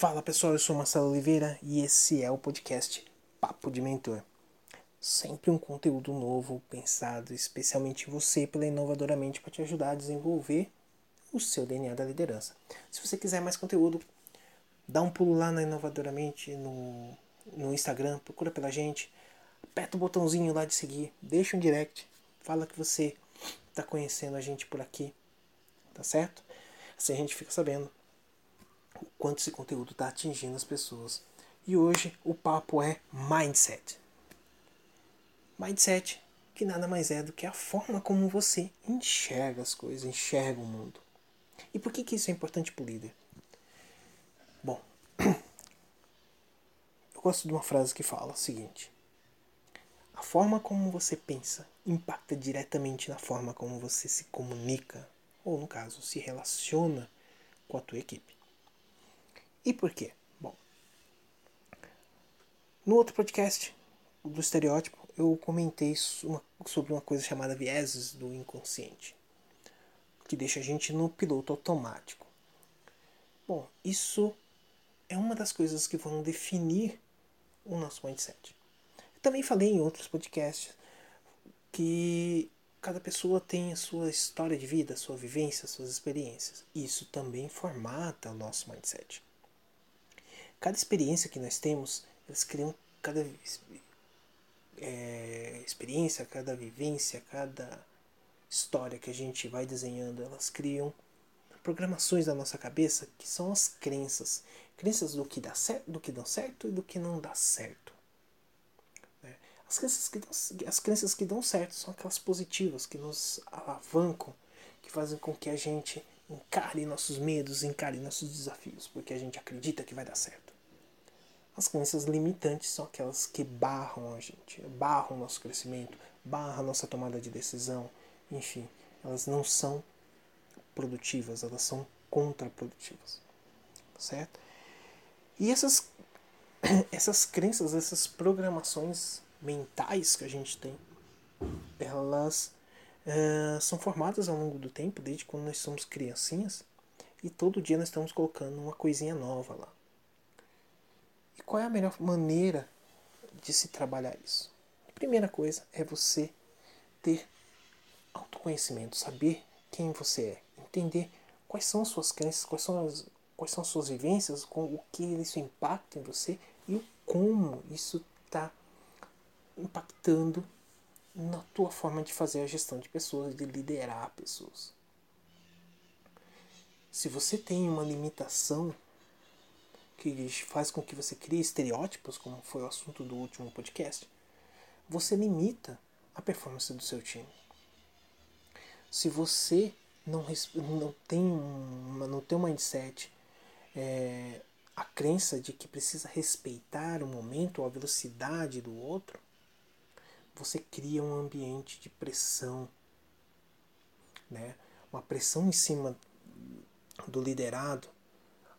Fala pessoal, eu sou Marcelo Oliveira e esse é o podcast Papo de Mentor. Sempre um conteúdo novo pensado especialmente em você pela Inovadoramente para te ajudar a desenvolver o seu DNA da liderança. Se você quiser mais conteúdo, dá um pulo lá na Inovadoramente no, no Instagram, procura pela gente, aperta o botãozinho lá de seguir, deixa um direct, fala que você está conhecendo a gente por aqui, tá certo? Assim a gente fica sabendo quanto esse conteúdo está atingindo as pessoas. E hoje o papo é mindset. Mindset, que nada mais é do que a forma como você enxerga as coisas, enxerga o mundo. E por que, que isso é importante para o líder? Bom, eu gosto de uma frase que fala o seguinte: A forma como você pensa impacta diretamente na forma como você se comunica, ou no caso, se relaciona com a tua equipe. E por quê? Bom, no outro podcast do estereótipo, eu comentei sobre uma coisa chamada vieses do inconsciente, que deixa a gente no piloto automático. Bom, isso é uma das coisas que vão definir o nosso mindset. Eu também falei em outros podcasts que cada pessoa tem a sua história de vida, a sua vivência, as suas experiências. Isso também formata o nosso mindset. Cada experiência que nós temos, elas criam cada é, experiência, cada vivência, cada história que a gente vai desenhando, elas criam programações da nossa cabeça que são as crenças. Crenças do que dá certo, do que dão certo e do que não dá certo. Né? As crenças que dão, as crenças que dão certo são aquelas positivas que nos alavancam, que fazem com que a gente encare nossos medos, encare nossos desafios, porque a gente acredita que vai dar certo. As crenças limitantes são aquelas que barram a gente, barram o nosso crescimento, barram a nossa tomada de decisão, enfim, elas não são produtivas, elas são contraprodutivas. Certo? E essas, essas crenças, essas programações mentais que a gente tem, elas uh, são formadas ao longo do tempo, desde quando nós somos criancinhas, e todo dia nós estamos colocando uma coisinha nova lá. E qual é a melhor maneira de se trabalhar isso? A primeira coisa é você ter autoconhecimento, saber quem você é, entender quais são as suas crenças, quais são as, quais são as suas vivências, com o que isso impacta em você e como isso está impactando na tua forma de fazer a gestão de pessoas, de liderar pessoas. Se você tem uma limitação que faz com que você crie estereótipos, como foi o assunto do último podcast, você limita a performance do seu time. Se você não, não tem uma, no teu mindset é, a crença de que precisa respeitar o momento ou a velocidade do outro, você cria um ambiente de pressão, né? uma pressão em cima do liderado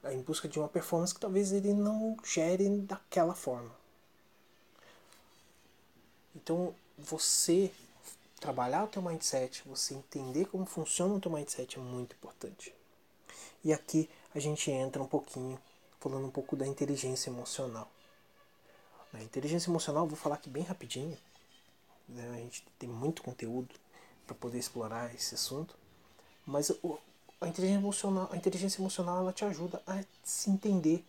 em busca de uma performance que talvez ele não gere daquela forma. Então, você trabalhar o teu mindset, você entender como funciona o teu mindset é muito importante. E aqui a gente entra um pouquinho, falando um pouco da inteligência emocional. A inteligência emocional, vou falar aqui bem rapidinho. Né? A gente tem muito conteúdo para poder explorar esse assunto. Mas a inteligência emocional, a inteligência emocional ela te ajuda a se entender,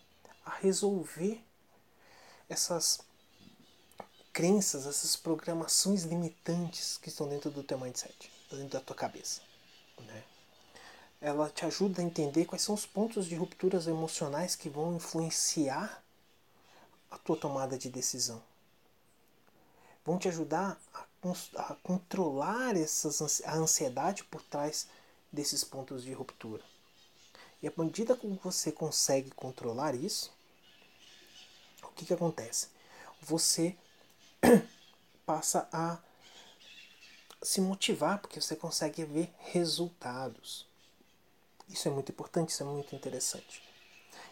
a resolver essas crenças, essas programações limitantes que estão dentro do teu mindset, dentro da tua cabeça. Né? Ela te ajuda a entender quais são os pontos de rupturas emocionais que vão influenciar a tua tomada de decisão. Vão te ajudar a, a controlar essas, a ansiedade por trás desses pontos de ruptura. E à medida que você consegue controlar isso, o que, que acontece? Você passa a se motivar porque você consegue ver resultados. Isso é muito importante, isso é muito interessante.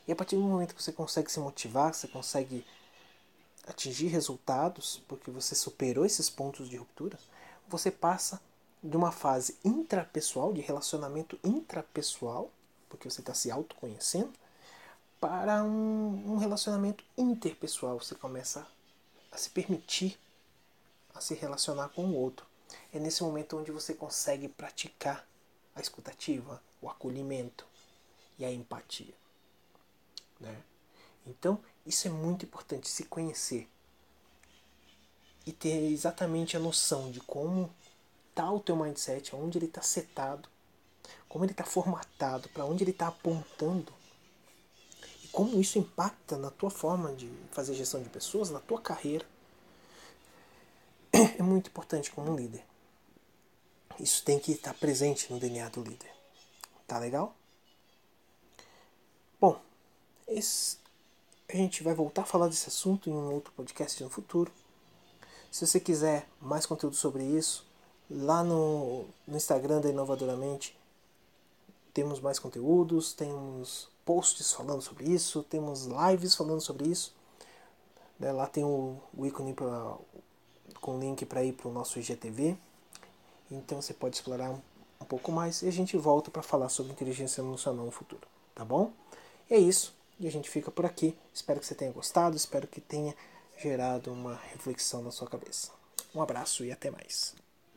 E a partir do momento que você consegue se motivar, você consegue atingir resultados, porque você superou esses pontos de ruptura, você passa de uma fase intrapessoal, de relacionamento intrapessoal, porque você está se autoconhecendo, para um, um relacionamento interpessoal. Você começa a se permitir a se relacionar com o outro. É nesse momento onde você consegue praticar a escutativa, o acolhimento e a empatia. Né? Então, isso é muito importante, se conhecer e ter exatamente a noção de como está o teu mindset, onde ele está setado, como ele está formatado, para onde ele está apontando e como isso impacta na tua forma de fazer gestão de pessoas, na tua carreira. É muito importante como líder. Isso tem que estar presente no DNA do líder. Tá legal? Bom, esse, a gente vai voltar a falar desse assunto em um outro podcast no futuro. Se você quiser mais conteúdo sobre isso, lá no, no Instagram da Inovadoramente temos mais conteúdos, temos posts falando sobre isso, temos lives falando sobre isso. Né, lá tem o, o ícone pra, com link para ir para o nosso IGTV. Então você pode explorar um, um pouco mais e a gente volta para falar sobre inteligência emocional no futuro, tá bom? E é isso. E a gente fica por aqui. Espero que você tenha gostado, espero que tenha gerado uma reflexão na sua cabeça. Um abraço e até mais.